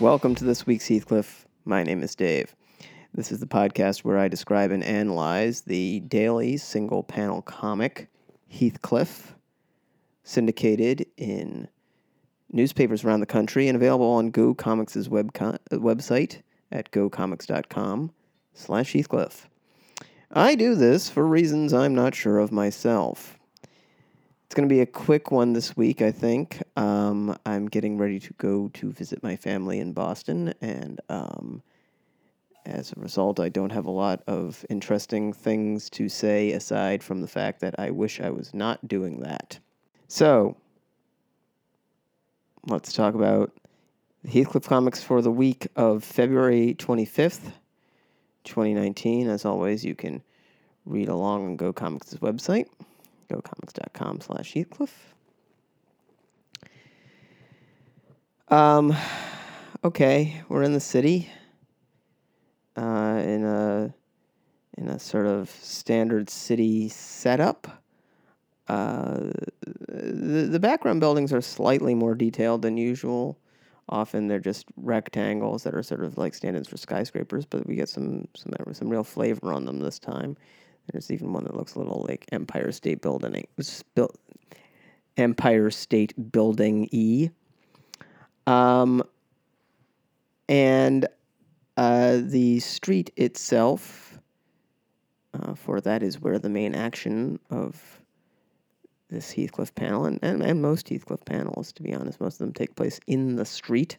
Welcome to this week's Heathcliff. My name is Dave. This is the podcast where I describe and analyze the daily single panel comic Heathcliff, syndicated in newspapers around the country and available on Go Comics' web website at gocomics.com slash Heathcliff. I do this for reasons I'm not sure of myself. It's going to be a quick one this week, I think. Um, I'm getting ready to go to visit my family in Boston, and um, as a result, I don't have a lot of interesting things to say aside from the fact that I wish I was not doing that. So, let's talk about Heathcliff Comics for the week of February 25th, 2019. As always, you can read along on Go Comics' website gocomics.com slash Heathcliff. Um, okay, we're in the city, uh, in a in a sort of standard city setup. Uh, the, the background buildings are slightly more detailed than usual. Often they're just rectangles that are sort of like stand-ins for skyscrapers, but we get some some some real flavor on them this time. There's even one that looks a little like Empire State Building. Built Empire State Building E. Um, and uh, the street itself, uh, for that is where the main action of this Heathcliff panel, and, and, and most Heathcliff panels, to be honest, most of them take place in the street.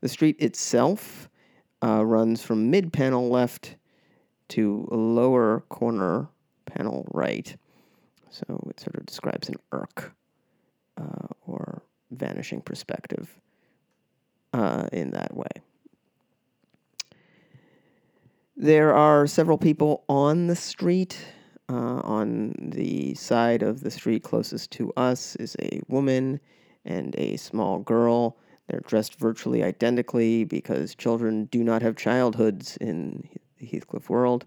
The street itself uh, runs from mid panel left to lower corner panel right. So it sort of describes an arc uh, or vanishing perspective uh, in that way. There are several people on the street. Uh, on the side of the street closest to us is a woman and a small girl. They're dressed virtually identically because children do not have childhoods in the Heathcliff world.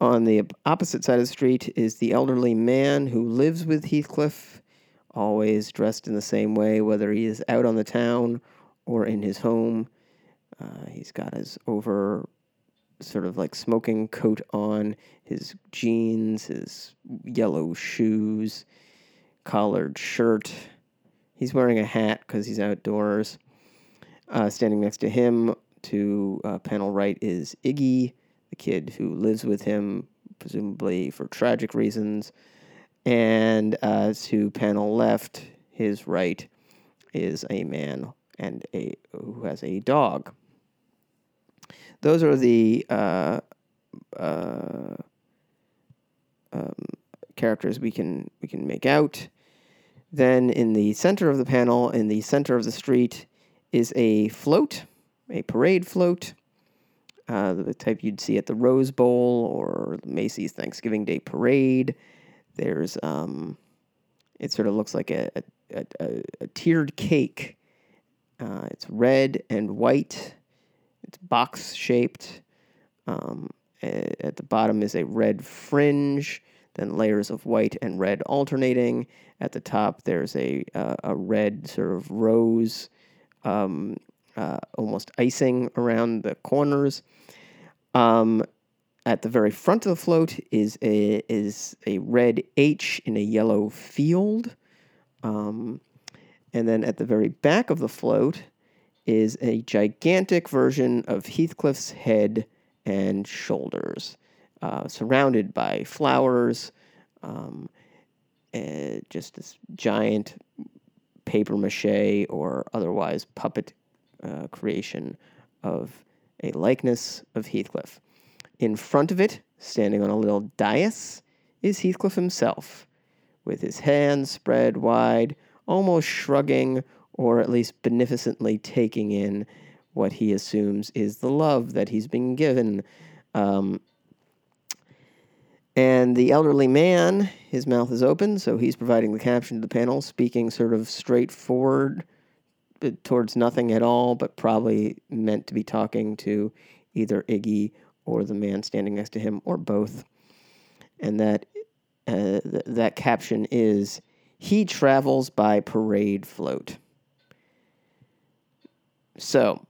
On the opposite side of the street is the elderly man who lives with Heathcliff, always dressed in the same way, whether he is out on the town or in his home. Uh, he's got his over sort of like smoking coat on, his jeans, his yellow shoes, collared shirt. He's wearing a hat because he's outdoors. Uh, standing next to him to uh, panel right is Iggy, the kid who lives with him, presumably for tragic reasons. And uh, to panel left, his right, is a man and a who has a dog. Those are the uh, uh, um, characters we can we can make out. Then in the center of the panel, in the center of the street, is a float, a parade float, uh, the type you'd see at the Rose Bowl or Macy's Thanksgiving Day Parade. There's, um, it sort of looks like a, a, a, a tiered cake. Uh, it's red and white. It's box shaped. Um, at the bottom is a red fringe, then layers of white and red alternating. At the top, there's a uh, a red sort of rose, um, uh, almost icing around the corners. Um, at the very front of the float is a is a red H in a yellow field. Um, and then at the very back of the float is a gigantic version of Heathcliff's head and shoulders, uh, surrounded by flowers, um, just this giant paper mache or otherwise puppet uh, creation of a likeness of Heathcliff. In front of it, standing on a little dais, is Heathcliff himself, with his hands spread wide, almost shrugging or at least beneficently taking in what he assumes is the love that he's been given. Um, and the elderly man, his mouth is open, so he's providing the caption to the panel, speaking sort of straightforward towards nothing at all, but probably meant to be talking to either Iggy or the man standing next to him, or both. And that uh, th- that caption is, "He travels by parade float." So,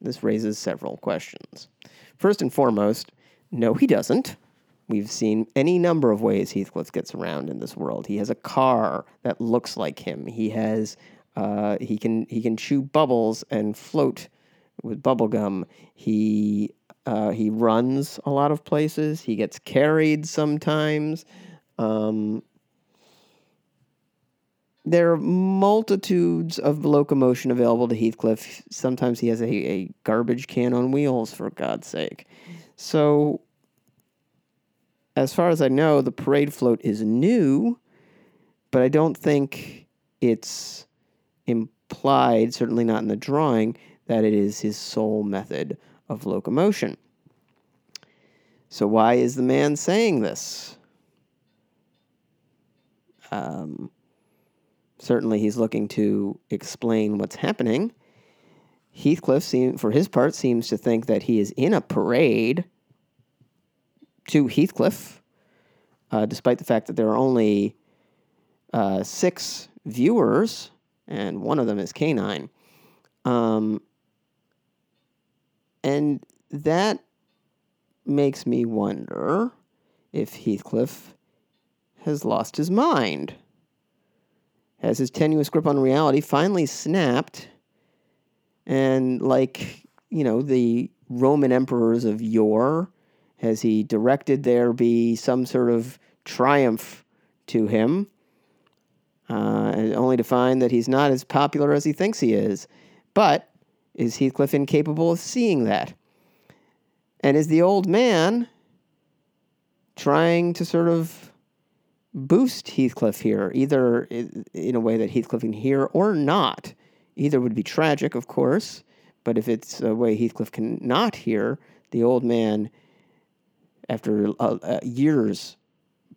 this raises several questions. First and foremost, no, he doesn't. We've seen any number of ways Heathcliff gets around in this world. He has a car that looks like him. He has uh, he can he can chew bubbles and float with bubble gum. He uh, he runs a lot of places. He gets carried sometimes. Um, there are multitudes of locomotion available to Heathcliff. Sometimes he has a, a garbage can on wheels, for God's sake. So, as far as I know, the parade float is new, but I don't think it's implied, certainly not in the drawing, that it is his sole method of locomotion. So, why is the man saying this? Um, certainly, he's looking to explain what's happening. Heathcliff, seem, for his part, seems to think that he is in a parade to Heathcliff, uh, despite the fact that there are only uh, six viewers, and one of them is canine. Um, and that makes me wonder if Heathcliff has lost his mind. Has his tenuous grip on reality finally snapped? And, like, you know, the Roman emperors of yore, has he directed there be some sort of triumph to him? Uh, only to find that he's not as popular as he thinks he is. But is Heathcliff incapable of seeing that? And is the old man trying to sort of boost Heathcliff here, either in a way that Heathcliff can hear or not? Either would be tragic, of course, but if it's a way Heathcliff can not hear, the old man, after uh, uh, years,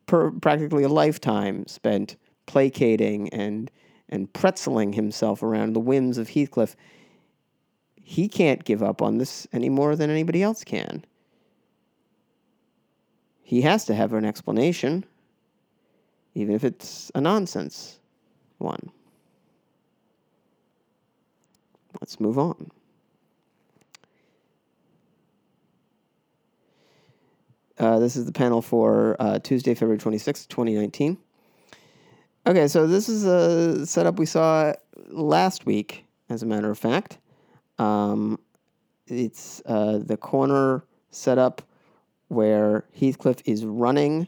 per, practically a lifetime spent placating and and pretzeling himself around the whims of Heathcliff, he can't give up on this any more than anybody else can. He has to have an explanation, even if it's a nonsense one. Let's move on. Uh, this is the panel for uh, Tuesday, February 26th, 2019. Okay, so this is a setup we saw last week, as a matter of fact. Um, it's uh, the corner setup where Heathcliff is running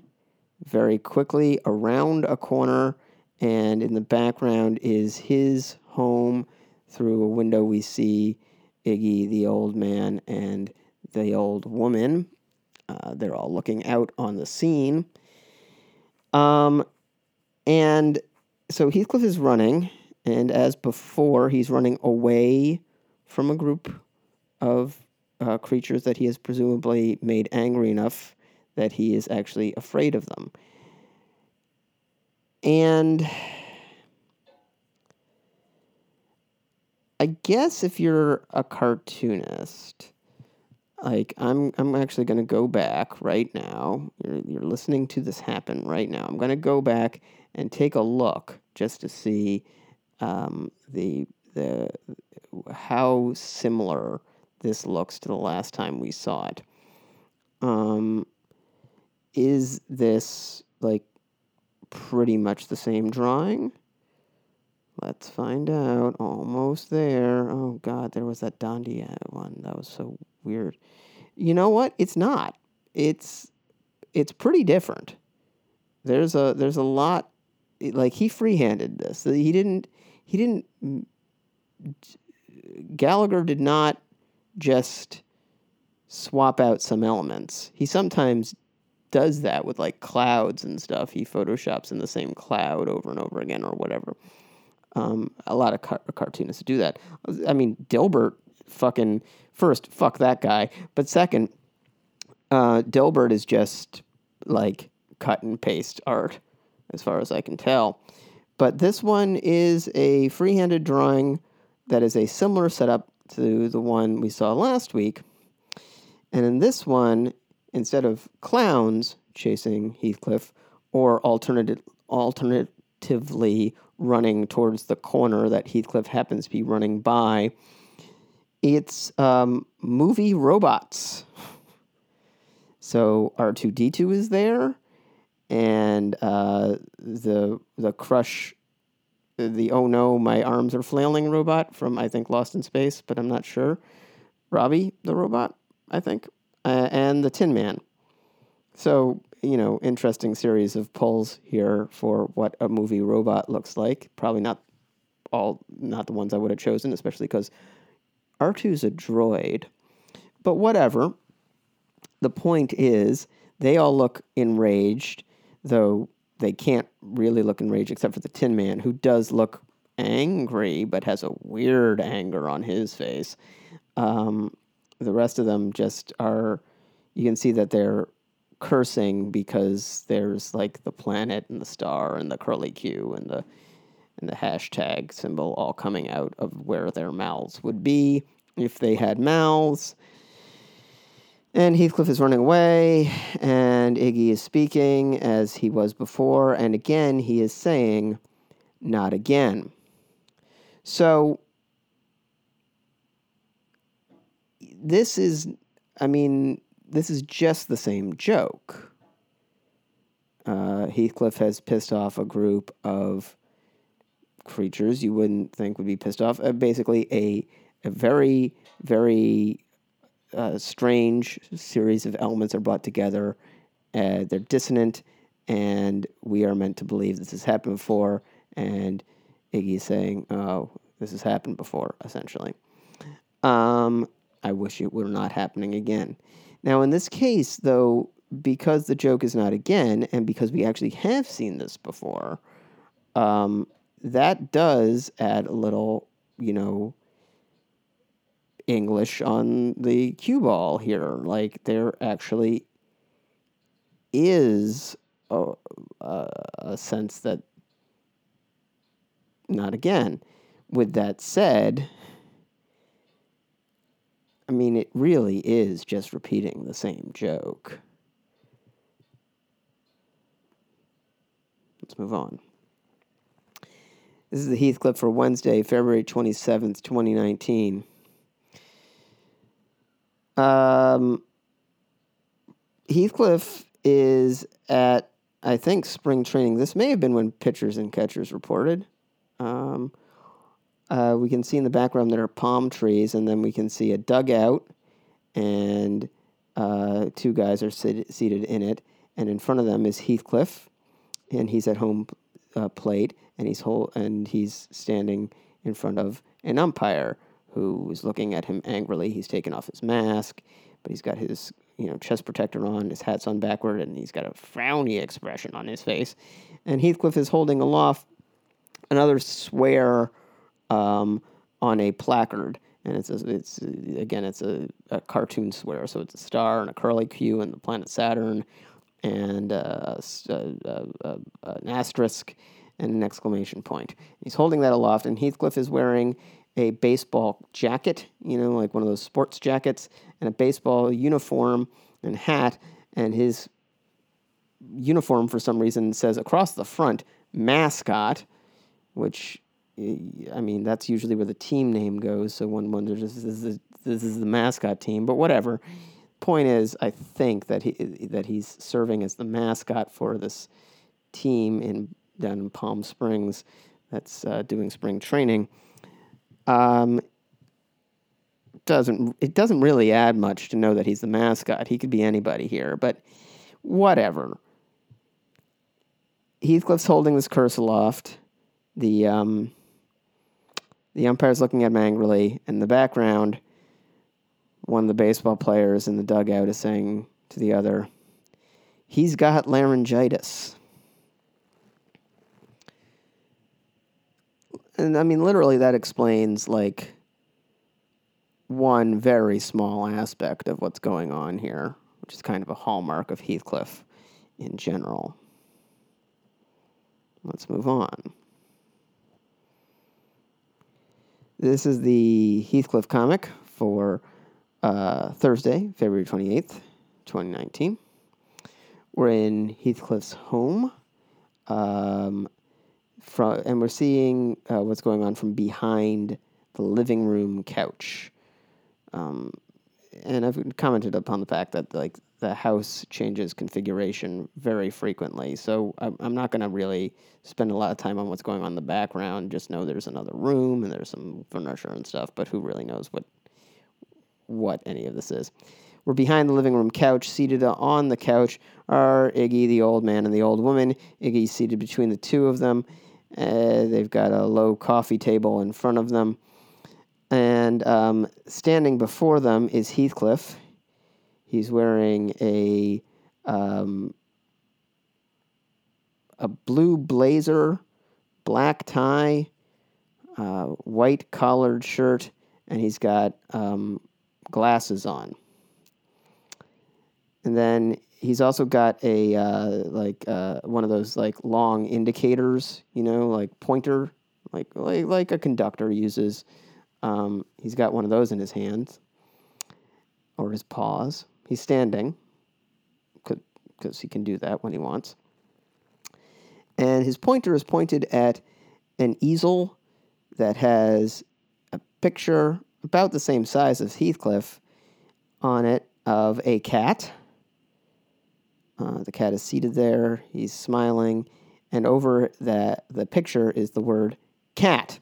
very quickly around a corner, and in the background is his home. Through a window, we see Iggy, the old man, and the old woman. Uh, they're all looking out on the scene. Um, and so Heathcliff is running, and as before, he's running away from a group of uh, creatures that he has presumably made angry enough that he is actually afraid of them. And I guess if you're a cartoonist, like I'm I'm actually going to go back right now. You're you're listening to this happen right now. I'm going to go back and take a look just to see um, the the how similar this looks to the last time we saw it. Um, is this like pretty much the same drawing? Let's find out. Almost there. Oh God, there was that Dandy one. That was so weird. You know what? It's not. It's it's pretty different. There's a there's a lot like he freehanded this. He didn't he didn't Gallagher did not just swap out some elements. He sometimes does that with like clouds and stuff. He photoshops in the same cloud over and over again or whatever. Um, a lot of car- cartoonists do that. I mean, Dilbert fucking first, fuck that guy. But second, uh, Dilbert is just like cut and paste art, as far as I can tell. But this one is a free-handed drawing that is a similar setup to the one we saw last week. And in this one, instead of clowns chasing Heathcliff or alternate furtively running towards the corner that Heathcliff happens to be running by. It's um, movie robots. So R2D2 is there, and uh, the the crush, the oh no, my arms are flailing robot from I think Lost in Space, but I'm not sure. Robby the robot, I think, uh, and the Tin Man. So you know, interesting series of pulls here for what a movie robot looks like. Probably not all, not the ones I would have chosen, especially because R2's a droid. But whatever. The point is, they all look enraged, though they can't really look enraged except for the Tin Man, who does look angry, but has a weird anger on his face. Um, the rest of them just are, you can see that they're cursing because there's like the planet and the star and the curly Q and the and the hashtag symbol all coming out of where their mouths would be if they had mouths. And Heathcliff is running away, and Iggy is speaking as he was before, and again he is saying, Not again. So, this is, I mean, this is just the same joke. Uh, Heathcliff has pissed off a group of creatures you wouldn't think would be pissed off. Uh, basically, a a very very uh, strange series of elements are brought together. Uh, they're dissonant, and we are meant to believe this has happened before. And Iggy's saying, "Oh, this has happened before." Essentially, um, I wish it were not happening again. Now, in this case, though, because the joke is not again, and because we actually have seen this before, um, that does add a little, you know, English on the cue ball here. Like, there actually is a, a, a sense that, not again. With that said, I mean, it really is just repeating the same joke. Let's move on. This is the Heathcliff for Wednesday, February 27th, 2019. Um, Heathcliff is at, I think, spring training. This may have been when pitchers and catchers reported. Um, uh, we can see in the background there are palm trees, and then we can see a dugout, and uh, two guys are sit- seated in it, and in front of them is Heathcliff, and he's at home uh, plate, and he's whole, and he's standing in front of an umpire who is looking at him angrily. He's taken off his mask, but he's got his you know chest protector on, his hat's on backward, and he's got a frowny expression on his face. And Heathcliff is holding aloft another swear um, on a placard. And it's, a, it's again, it's a, a, cartoon swear. So it's a star and a curly Q and the planet Saturn and uh, uh, uh, an asterisk and an exclamation point. He's holding that aloft, and Heathcliff is wearing a baseball jacket, you know, like one of those sports jackets, and a baseball uniform and hat. And his uniform, for some reason, says across the front, mascot, which I mean, that's usually where the team name goes. So one wonders this is the, this is the mascot team, but whatever. Point is, I think that he that he's serving as the mascot for this team in down in Palm Springs that's uh, doing spring training. Um, doesn't it doesn't really add much to know that he's the mascot. He could be anybody here, but whatever. Heathcliff's holding this curse aloft. The um, the umpire's looking at him angrily. In the background, one of the baseball players in the dugout is saying to the other, He's got laryngitis. And I mean, literally, that explains like one very small aspect of what's going on here, which is kind of a hallmark of Heathcliff in general. Let's move on. This is the Heathcliff comic for uh, Thursday, February 28th, 2019. We're in Heathcliff's home. Um, from, and we're seeing uh, what's going on from behind the living room couch. Um, and I've commented upon the fact that like the house changes configuration very frequently. So I'm, I'm not going to really spend a lot of time on what's going on in the background. Just know there's another room and there's some furniture and stuff, but who really knows what what any of this is? We're behind the living room couch. Seated on the couch are Iggy, the old man, and the old woman. Iggy's seated between the two of them. Uh, they've got a low coffee table in front of them. And um, standing before them is Heathcliff. He's wearing a um, a blue blazer, black tie, uh, white collared shirt, and he's got um, glasses on. And then he's also got a uh, like uh, one of those like long indicators, you know, like pointer, like like, like a conductor uses. Um, he's got one of those in his hands or his paws. He's standing because he can do that when he wants. And his pointer is pointed at an easel that has a picture about the same size as Heathcliff on it of a cat. Uh, the cat is seated there. He's smiling, and over that the picture is the word cat.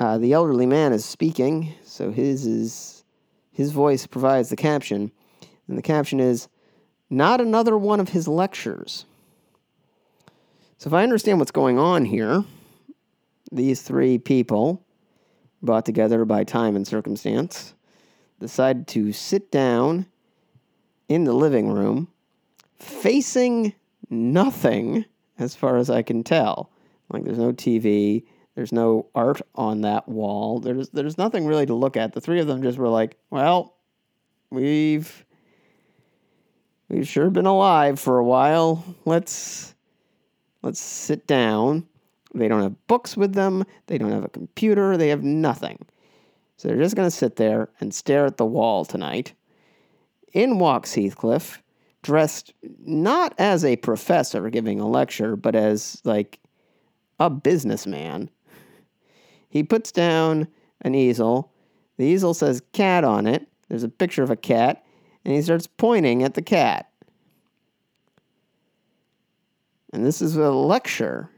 Uh, the elderly man is speaking, so his is his voice provides the caption, and the caption is not another one of his lectures. So, if I understand what's going on here, these three people, brought together by time and circumstance, decided to sit down in the living room, facing nothing as far as I can tell. Like, there's no TV, there's no art on that wall. There's there's nothing really to look at. The three of them just were like, well, we've we've sure been alive for a while. Let's let's sit down. They don't have books with them. They don't have a computer. They have nothing. So they're just going to sit there and stare at the wall tonight. In walks Heathcliff, dressed not as a professor giving a lecture, but as like a businessman he puts down an easel. The easel says cat on it. There's a picture of a cat, and he starts pointing at the cat. And this is a lecture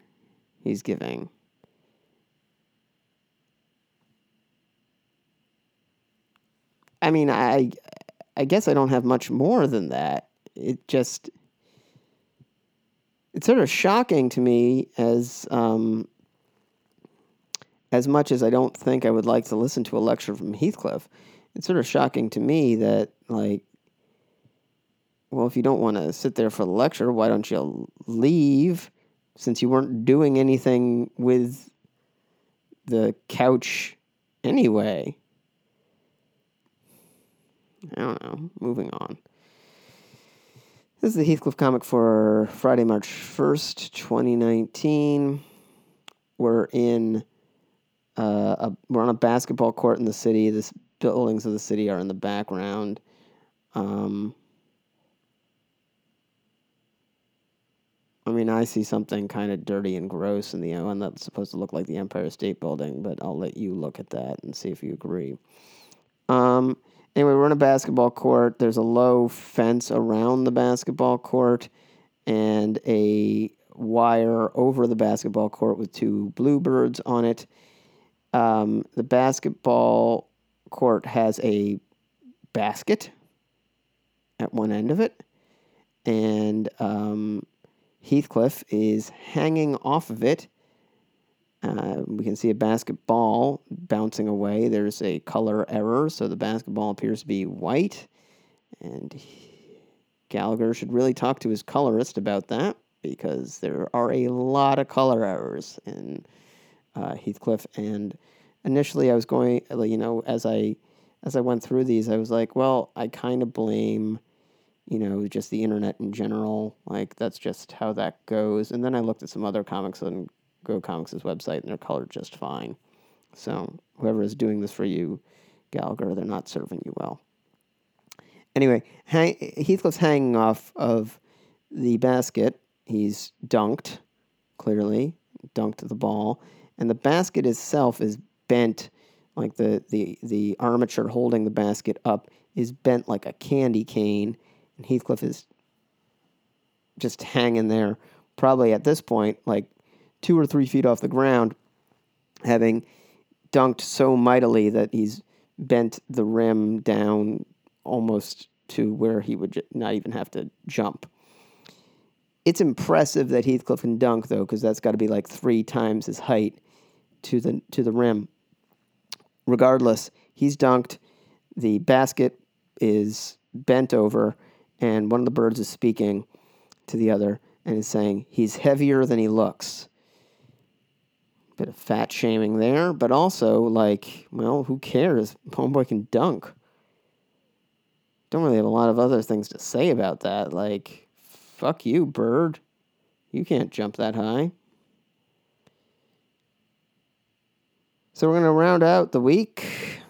he's giving. I mean, I I guess I don't have much more than that. It just it's sort of shocking to me as um, as much as I don't think I would like to listen to a lecture from Heathcliff, it's sort of shocking to me that, like, well, if you don't want to sit there for the lecture, why don't you leave since you weren't doing anything with the couch anyway? I don't know. Moving on. This is the Heathcliff comic for Friday, March 1st, 2019. We're in uh, a, we're on a basketball court in the city. The buildings of the city are in the background. Um, I mean, I see something kind of dirty and gross in the one that's supposed to look like the Empire State Building, but I'll let you look at that and see if you agree. Um, anyway, we're on a basketball court. There's a low fence around the basketball court and a wire over the basketball court with two bluebirds on it. Um, the basketball court has a basket at one end of it, and um, Heathcliff is hanging off of it. Uh, we can see a basketball bouncing away. There's a color error, so the basketball appears to be white. And he, Gallagher should really talk to his colorist about that because there are a lot of color errors in uh, Heathcliff. And initially, I was going, you know, as I as I went through these, I was like, well, I kind of blame, you know, just the internet in general. Like that's just how that goes. And then I looked at some other comics on Go Comics' website, and they're colored just fine. So whoever is doing this for you, Gallagher, they're not serving you well. Anyway, hang, Heathcliff's hanging off of the basket he's dunked, clearly, dunked the ball, and the basket itself is bent, like the, the, the armature holding the basket up is bent like a candy cane, and Heathcliff is just hanging there, probably at this point, like two or three feet off the ground, having dunked so mightily that he's bent the rim down almost to where he would not even have to jump. It's impressive that Heathcliff can dunk though, because that's got to be like three times his height to the to the rim. Regardless, he's dunked. The basket is bent over, and one of the birds is speaking to the other and is saying he's heavier than he looks. Bit of fat shaming there, but also like, well, who cares? Homeboy can dunk. Don't really have a lot of other things to say about that. Like, fuck you, bird. You can't jump that high. So we're going to round out the week.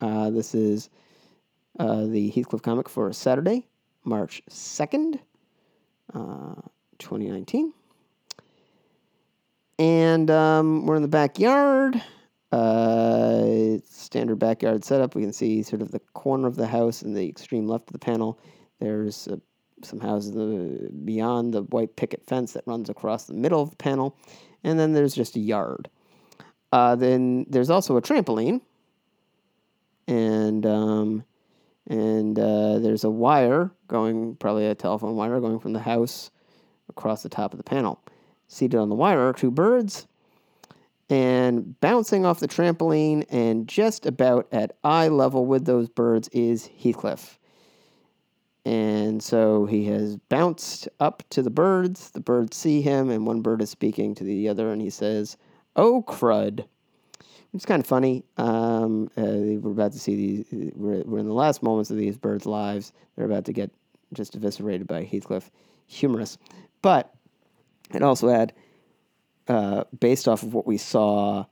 Uh, this is uh, the Heathcliff comic for Saturday, March 2nd, uh, 2019. And um, we're in the backyard. Uh, standard backyard setup. We can see sort of the corner of the house in the extreme left of the panel. There's uh, some houses beyond the white picket fence that runs across the middle of the panel. And then there's just a yard. Uh, then there's also a trampoline. And um, and uh, there's a wire going, probably a telephone wire going from the house across the top of the panel. Seated on the wire are two birds and bouncing off the trampoline and just about at eye level with those birds is Heathcliff. And so he has bounced up to the birds. The birds see him, and one bird is speaking to the other, and he says, Oh, crud. It's kind of funny. Um, uh, we're about to see these, we're, we're in the last moments of these birds' lives. They're about to get just eviscerated by Heathcliff. Humorous. But it also had uh, based off of what we saw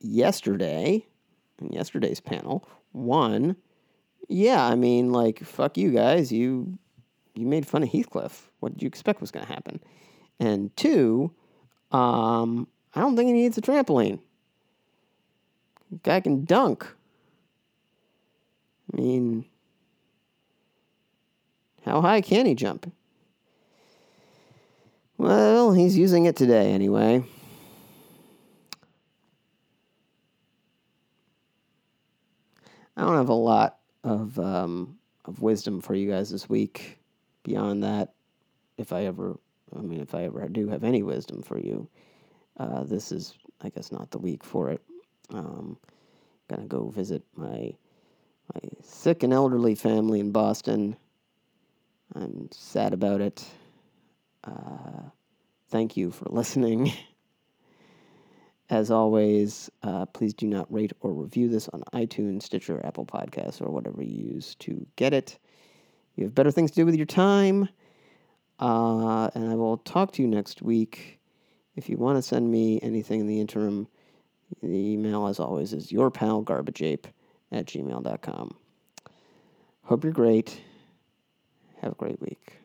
yesterday in yesterday's panel. One, yeah, I mean, like, fuck you guys. You you made fun of Heathcliff. What did you expect was going to happen? And two, um, I don't think he needs a trampoline. Guy can dunk. I mean, how high can he jump? Well, he's using it today anyway. I don't have a lot of um, of wisdom for you guys this week. Beyond that, if I ever, I mean, if I ever do have any wisdom for you, uh, this is, I guess, not the week for it. Um, gonna go visit my my sick and elderly family in Boston. I'm sad about it. Uh, thank you for listening. As always, uh, please do not rate or review this on iTunes, Stitcher, Apple Podcasts, or whatever you use to get it. You have better things to do with your time. Uh, and I will talk to you next week. If you want to send me anything in the interim, the email, as always, is yourpalgarbageape at gmail.com. Hope you're great. Have a great week.